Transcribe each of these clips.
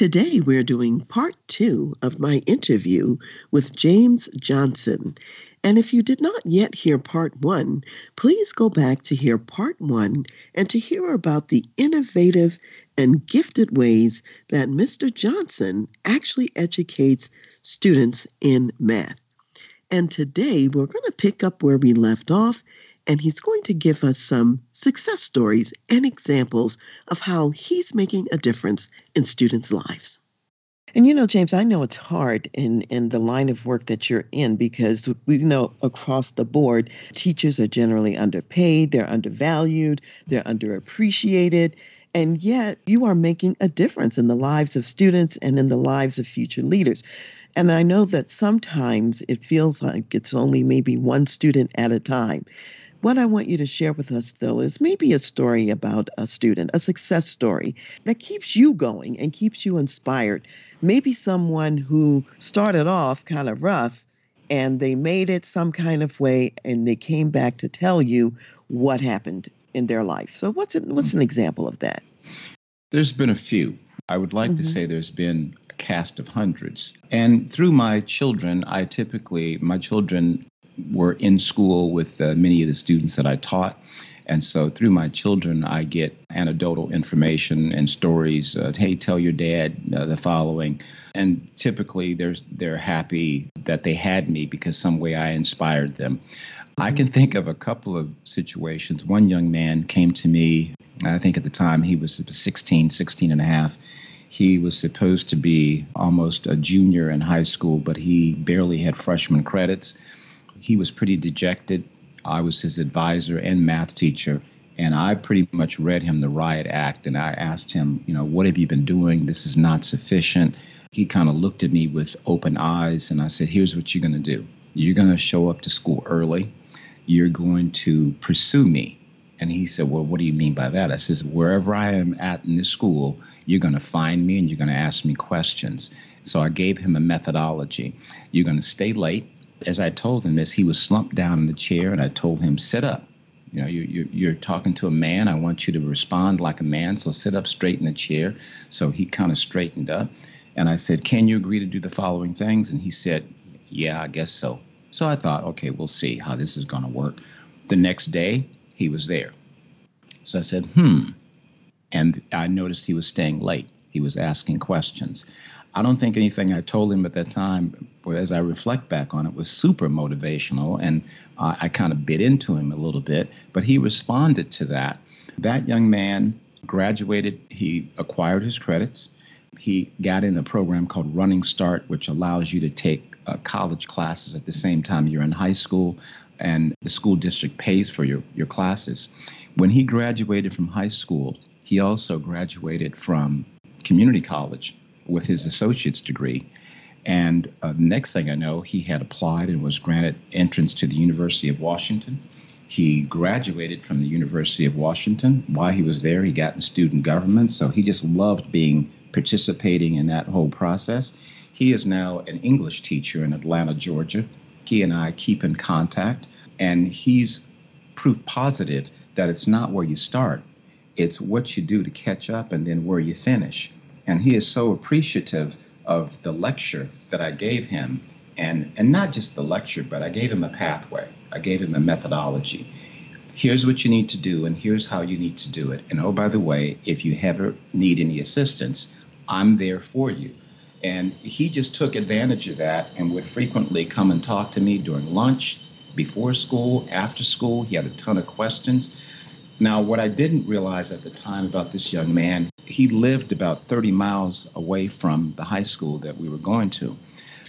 Today, we're doing part two of my interview with James Johnson. And if you did not yet hear part one, please go back to hear part one and to hear about the innovative and gifted ways that Mr. Johnson actually educates students in math. And today, we're going to pick up where we left off and he's going to give us some success stories and examples of how he's making a difference in students' lives. And you know, James, I know it's hard in, in the line of work that you're in because we know across the board, teachers are generally underpaid, they're undervalued, they're underappreciated. And yet, you are making a difference in the lives of students and in the lives of future leaders. And I know that sometimes it feels like it's only maybe one student at a time. What I want you to share with us, though, is maybe a story about a student, a success story that keeps you going and keeps you inspired. Maybe someone who started off kind of rough and they made it some kind of way and they came back to tell you what happened in their life. So, what's, what's an example of that? There's been a few. I would like mm-hmm. to say there's been a cast of hundreds. And through my children, I typically, my children were in school with uh, many of the students that I taught. And so through my children, I get anecdotal information and stories. Uh, hey, tell your dad uh, the following. And typically, they're, they're happy that they had me because some way I inspired them. I can think of a couple of situations. One young man came to me, I think at the time he was 16, 16 and a half. He was supposed to be almost a junior in high school, but he barely had freshman credits he was pretty dejected. I was his advisor and math teacher, and I pretty much read him the riot act. And I asked him, you know, what have you been doing? This is not sufficient. He kind of looked at me with open eyes, and I said, here's what you're going to do you're going to show up to school early, you're going to pursue me. And he said, Well, what do you mean by that? I says, Wherever I am at in this school, you're going to find me and you're going to ask me questions. So I gave him a methodology. You're going to stay late as I told him this, he was slumped down in the chair, and I told him, "Sit up." You know, you, you, you're talking to a man. I want you to respond like a man. So sit up straight in the chair. So he kind of straightened up. And I said, Can you agree to do the following things? And he said, Yeah, I guess so. So I thought, okay, we'll see how this is going to work. The next day, he was there. So I said, Hmm. And I noticed he was staying late. He was asking questions. I don't think anything I told him at that time, as I reflect back on it, was super motivational. And uh, I kind of bit into him a little bit, but he responded to that. That young man graduated, he acquired his credits. He got in a program called Running Start, which allows you to take uh, college classes at the same time you're in high school, and the school district pays for your, your classes. When he graduated from high school, he also graduated from community college with his associate's degree. And uh, the next thing I know, he had applied and was granted entrance to the University of Washington. He graduated from the University of Washington. While he was there, he got in student government. So he just loved being participating in that whole process. He is now an English teacher in Atlanta, Georgia. He and I keep in contact, and he's proof positive that it's not where you start, it's what you do to catch up and then where you finish. And he is so appreciative of the lecture that I gave him. And, and not just the lecture, but I gave him a pathway, I gave him a methodology. Here's what you need to do, and here's how you need to do it. And oh, by the way, if you ever need any assistance, I'm there for you. And he just took advantage of that and would frequently come and talk to me during lunch, before school, after school. He had a ton of questions. Now, what I didn't realize at the time about this young man, he lived about 30 miles away from the high school that we were going to.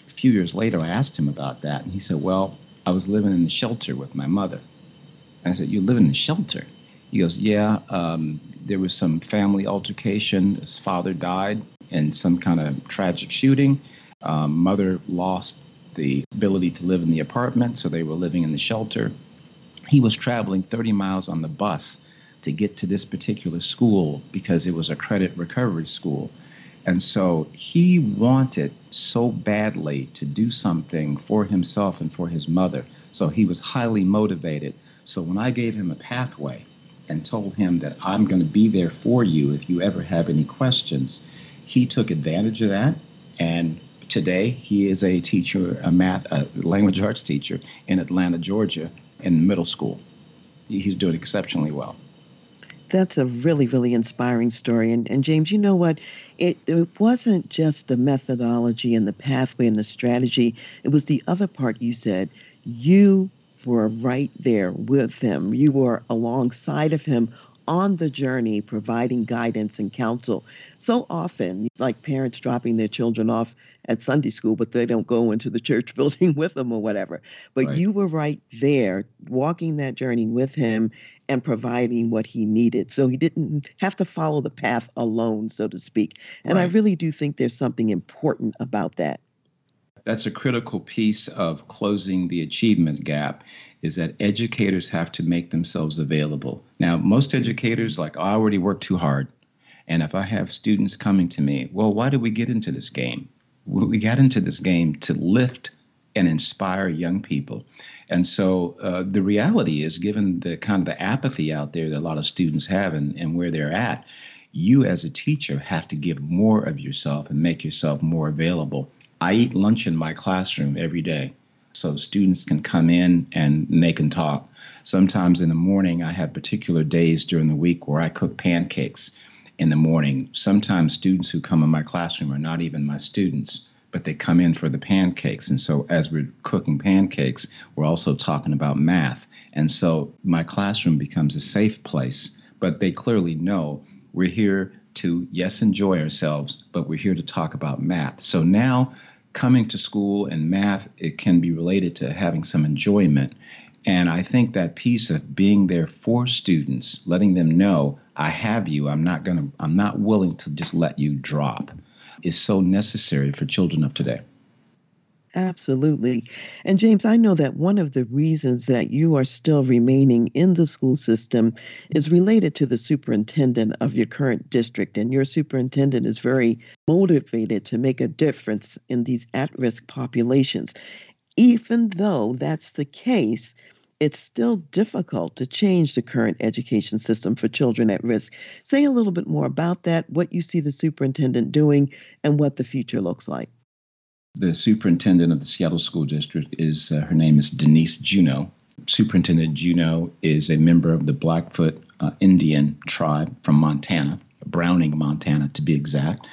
A few years later, I asked him about that, and he said, Well, I was living in the shelter with my mother. I said, You live in the shelter? He goes, Yeah, um, there was some family altercation. His father died in some kind of tragic shooting. Um, mother lost the ability to live in the apartment, so they were living in the shelter. He was traveling 30 miles on the bus to get to this particular school because it was a credit recovery school. And so he wanted so badly to do something for himself and for his mother. So he was highly motivated. So when I gave him a pathway and told him that I'm going to be there for you if you ever have any questions, he took advantage of that. And today he is a teacher, a math, a language arts teacher in Atlanta, Georgia, in middle school. He's doing exceptionally well that's a really, really inspiring story. And, and James, you know what? It, it wasn't just the methodology and the pathway and the strategy, it was the other part you said. You were right there with him, you were alongside of him on the journey providing guidance and counsel. So often, like parents dropping their children off at Sunday school, but they don't go into the church building with them or whatever. But right. you were right there, walking that journey with him and providing what he needed. So he didn't have to follow the path alone, so to speak. And right. I really do think there's something important about that. That's a critical piece of closing the achievement gap is that educators have to make themselves available. Now, most educators like I already work too hard. And if I have students coming to me, well, why did we get into this game? We got into this game to lift and inspire young people. And so uh, the reality is, given the kind of the apathy out there that a lot of students have and, and where they're at, you as a teacher have to give more of yourself and make yourself more available. I eat lunch in my classroom every day. So students can come in and they can talk. Sometimes in the morning, I have particular days during the week where I cook pancakes in the morning. Sometimes students who come in my classroom are not even my students but they come in for the pancakes. And so as we're cooking pancakes, we're also talking about math. And so my classroom becomes a safe place, but they clearly know we're here to, yes, enjoy ourselves, but we're here to talk about math. So now coming to school and math, it can be related to having some enjoyment. And I think that piece of being there for students, letting them know, I have you, I'm not going to, I'm not willing to just let you drop is so necessary for children of today. Absolutely. And James, I know that one of the reasons that you are still remaining in the school system is related to the superintendent of your current district. And your superintendent is very motivated to make a difference in these at risk populations. Even though that's the case, it's still difficult to change the current education system for children at risk. Say a little bit more about that, what you see the superintendent doing, and what the future looks like. The superintendent of the Seattle School District is uh, her name is Denise Juneau. Superintendent Juneau is a member of the Blackfoot uh, Indian tribe from Montana, Browning, Montana to be exact,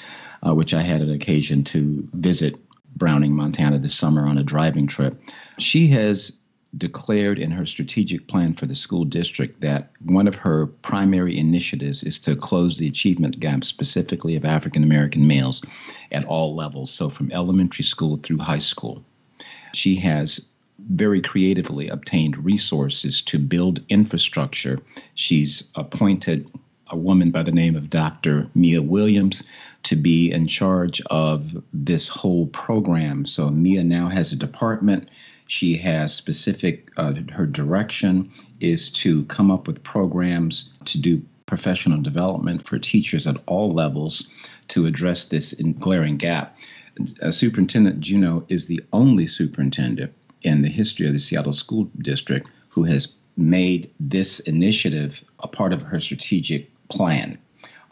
uh, which I had an occasion to visit Browning, Montana this summer on a driving trip. She has declared in her strategic plan for the school district that one of her primary initiatives is to close the achievement gap specifically of African American males at all levels, so from elementary school through high school. She has very creatively obtained resources to build infrastructure. She's appointed a woman by the name of Dr. Mia Williams to be in charge of this whole program. So Mia now has a department she has specific, uh, her direction is to come up with programs to do professional development for teachers at all levels to address this glaring gap. Uh, Superintendent Juneau is the only superintendent in the history of the Seattle School District who has made this initiative a part of her strategic plan.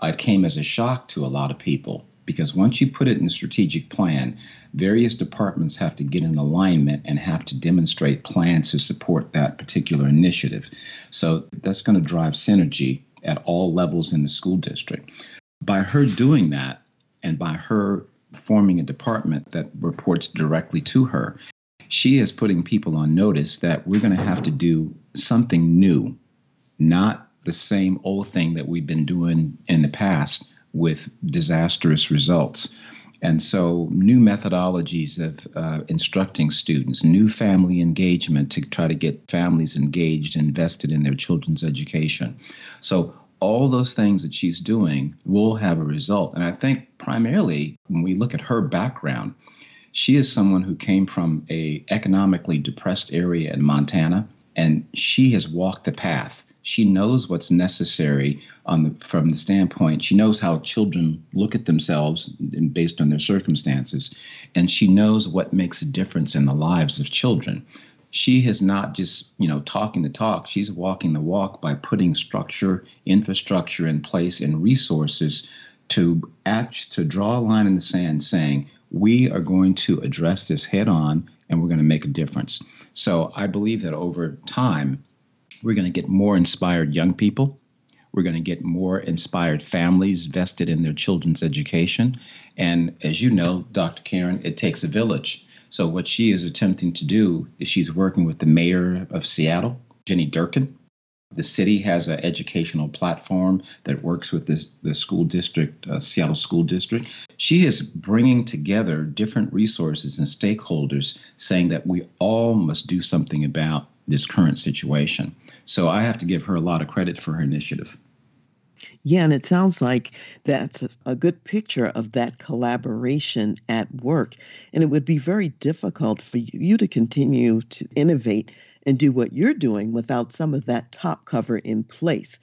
It came as a shock to a lot of people because once you put it in a strategic plan, various departments have to get in alignment and have to demonstrate plans to support that particular initiative. So that's going to drive synergy at all levels in the school district. By her doing that, and by her forming a department that reports directly to her, she is putting people on notice that we're going to have to do something new, not the same old thing that we've been doing in the past with disastrous results. And so, new methodologies of uh, instructing students, new family engagement to try to get families engaged, invested in their children's education. So, all those things that she's doing will have a result. And I think primarily when we look at her background, she is someone who came from a economically depressed area in Montana, and she has walked the path. She knows what's necessary on the, from the standpoint. She knows how children look at themselves based on their circumstances, and she knows what makes a difference in the lives of children. She is not just you know talking the talk. She's walking the walk by putting structure infrastructure in place and resources to act to draw a line in the sand saying we are going to address this head on and we're going to make a difference. So i believe that over time we're going to get more inspired young people we're going to get more inspired families vested in their children's education and as you know dr karen it takes a village so what she is attempting to do is she's working with the mayor of Seattle, Jenny Durkan. The city has an educational platform that works with this, the school district, uh, Seattle School District. She is bringing together different resources and stakeholders saying that we all must do something about this current situation. So I have to give her a lot of credit for her initiative. Yeah, and it sounds like that's a, good picture of that collaboration at work. And it would be very difficult for you to continue to innovate and do what you're doing without some of that top cover in place.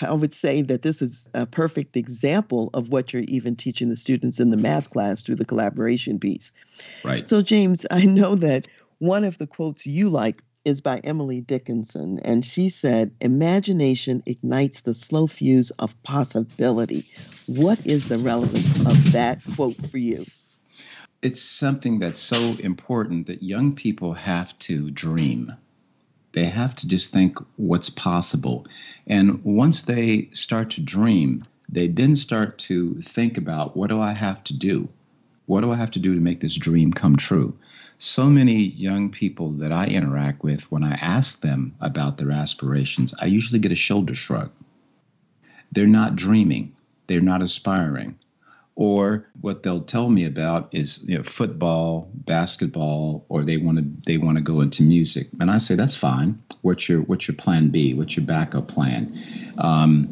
I would say that this is a perfect example of what you're even teaching the students in the math class through the collaboration piece. Right. So, James, I know that one of the quotes you like is by Emily Dickinson, and she said, Imagination ignites the slow fuse of possibility. What is the relevance of that quote for you? It's something that's so important that young people have to dream. They have to just think what's possible. And once they start to dream, they then start to think about what do I have to do? What do I have to do to make this dream come true? so many young people that I interact with, when I ask them about their aspirations, I usually get a shoulder shrug. They're not dreaming, they're not aspiring. Or what they'll tell me about is you know, football, basketball, or they want to they want to go into music, and I say that's fine. What's your what's your plan B? What's your backup plan? Um,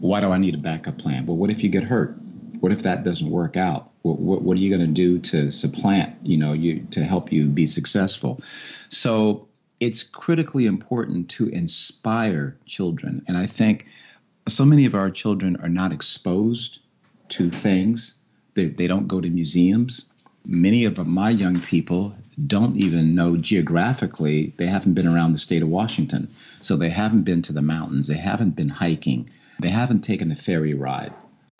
why do I need a backup plan? Well, what if you get hurt? What if that doesn't work out? What, what, are you going to do to supplant, you know, you to help you be successful? So it's critically important to inspire children. And I think so many of our children are not exposed to things. They, they don't go to museums. Many of my young people don't even know geographically, they haven't been around the state of Washington. So they haven't been to the mountains, they haven't been hiking, they haven't taken a ferry ride.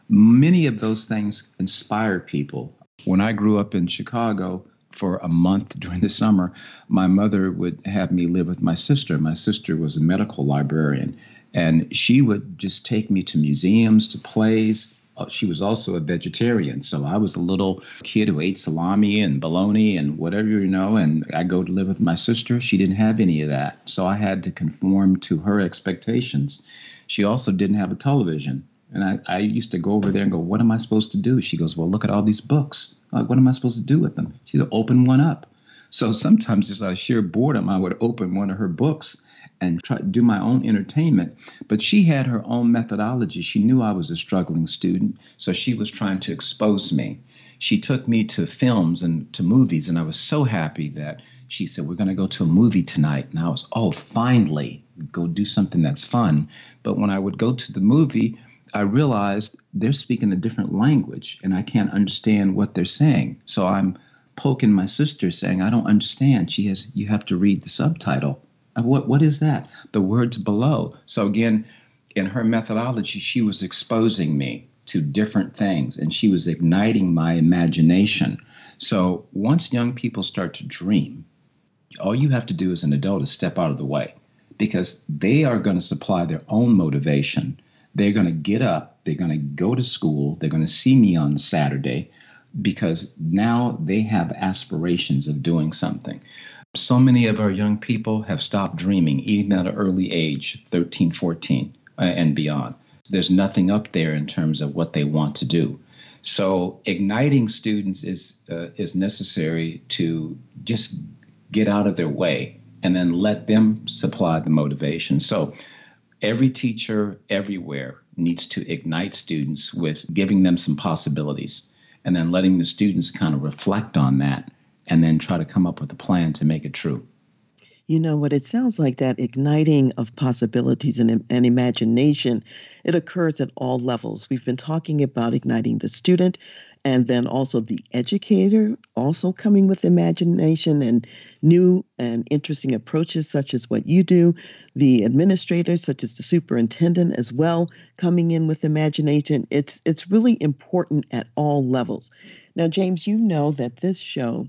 Many of those things inspire people. When I grew up in Chicago, for a month during the summer, my mother would have me live with my sister. My sister was a medical librarian, and she would just take me to museums, to plays. Uh, she was also a vegetarian, so I was a little kid who ate salami and bologna and whatever, you know, and I go to live with my sister. She didn't have any of that, so I had to conform to her expectations. She also didn't have a television. And I, I used to go over there and go, What am I supposed to do? She goes, Well, look at all these books. Like, what am I supposed to do with them? She said, Open one up. So sometimes, just out of sheer boredom, I would open one of her books and try to do my own entertainment. But she had her own methodology. She knew I was a struggling student, so she was trying to expose me. She took me to films and to movies, and I was so happy that she said, We're going to go to a movie tonight. And I was, Oh, finally, go do something that's fun. But when I would go to the movie, I realized they're speaking a different language and I can't understand what they're saying. So I'm poking my sister saying, I don't understand. She has, you have to read the subtitle. Uh, what, what is that? The words below. So again, in her methodology, she was exposing me to different things and she was igniting my imagination. So once young people start to dream, all you have to do as an adult is step out of the way because they are going to supply their own motivation they're going to get up, they're going to go to school, they're going to see me on Saturday because now they have aspirations of doing something. So many of our young people have stopped dreaming, even at an early age 13, 14, uh, and beyond. There's nothing up there in terms of what they want to do. So igniting students is uh, is necessary to just get out of their way and then let them supply the motivation. So every teacher everywhere needs to ignite students with giving them some possibilities and then letting the students kind of reflect on that and then try to come up with a plan to make it true. You know what? It sounds like that igniting of possibilities and, and, imagination, it occurs at all levels. We've been talking about igniting the student and then also the educator, also coming with imagination and new and interesting approaches, such as what you do. The administrators, such as the superintendent, as well, coming in with imagination. It's it's really important at all levels. Now, James, you know that this show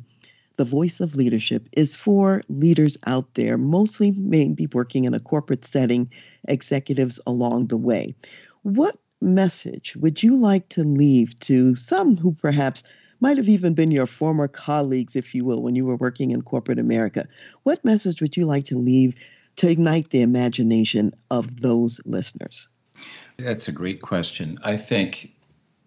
the voice of leadership is for leaders out there, mostly maybe working in a corporate setting, executives along the way. What message would you like to leave to some who perhaps might have even been your former colleagues, if you will, when you were working in corporate America? What message would you like to leave to ignite the imagination of those listeners? That's a great question. I think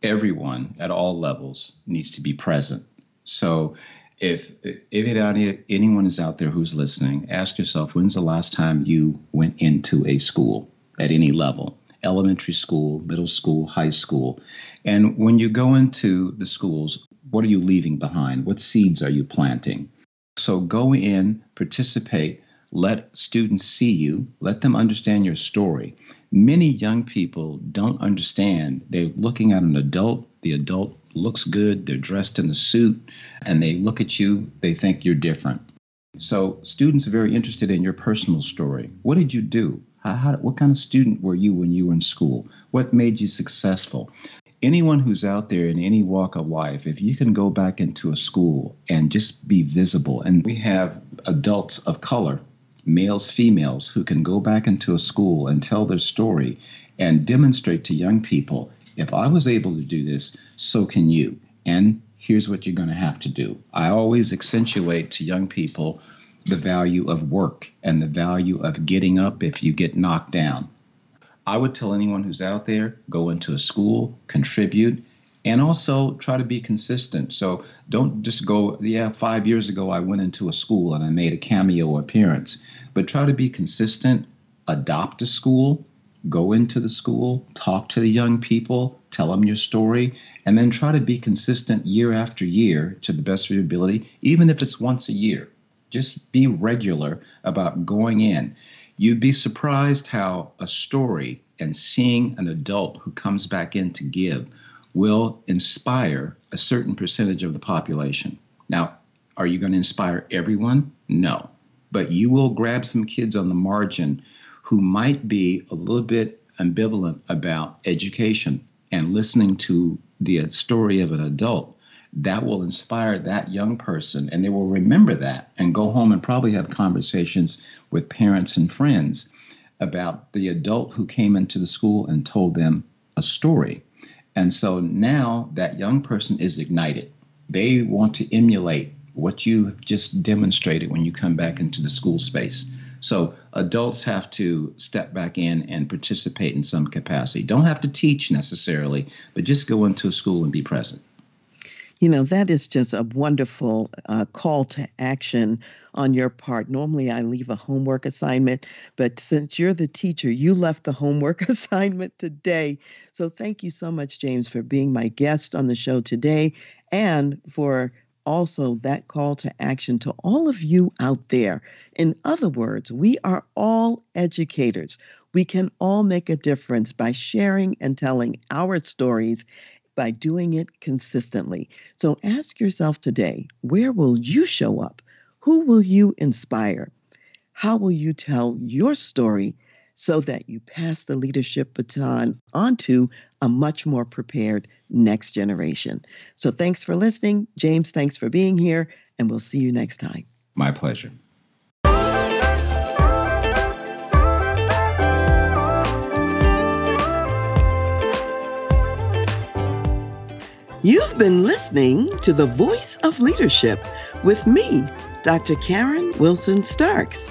everyone at all levels needs to be present. So if if anyone is out there who's listening, ask yourself when's the last time you went into a school at any level, elementary school, middle school, high school, and when you go into the schools, what are you leaving behind? What seeds are you planting? So go in, participate, let students see you, let them understand your story. Many young people don't understand. They're looking at an adult, the adult looks good, they're dressed in a suit, and they look at you, they think you're different. So, students are very interested in your personal story. What did you do? How, how, what kind of student were you when you were in school? What made you successful? Anyone who's out there in any walk of life, if you can go back into a school and just be visible, and we have adults of color, males, females, who can go back into a school and tell their story and demonstrate to young people if I was able to do this, so can you. And here's what you're going to have to do. I always accentuate to young people the value of work and the value of getting up if you get knocked down. I would tell anyone who's out there go into a school, contribute, and also try to be consistent. So don't just go, yeah, five years ago I went into a school and I made a cameo appearance, but try to be consistent, adopt a school, go into the school, talk to the young people, tell them your story, and then try to be consistent year after year to the best of your ability, even if it's once a year. Just be regular about going in. You'd be surprised how a story and seeing an adult who comes back in to give will inspire a certain percentage of the population. Now, are you going to inspire everyone? No. But you will grab some kids on the margin who might be a little bit ambivalent about education and listening to the story of an adult, that will inspire that young person and they will remember that and go home and probably have conversations with parents and friends about the adult who came into the school and told them a story. And so now that young person is ignited. They want to emulate what you've just demonstrated when you come back into the school space. So adults have to step back in and participate in some capacity. Don't have to teach necessarily, but just go into a school and be present. You know, that is just a wonderful uh, call to action on your part. Normally, I leave a homework assignment, but since you're the teacher, you left the homework assignment today. So, thank you so much, James, for being my guest on the show today and for also that call to action to all of you out there. In other words, we are all educators. We can all make a difference by sharing and telling our stories by doing it consistently. So ask yourself today where will you show up? Who will you inspire? How will you tell your story so that you pass the leadership baton onto a much more prepared next generation. So thanks for listening. James, thanks for being here, and we'll see you next time. My pleasure. You've been listening to The Voice of Leadership with me, Dr. Karen Wilson Starks.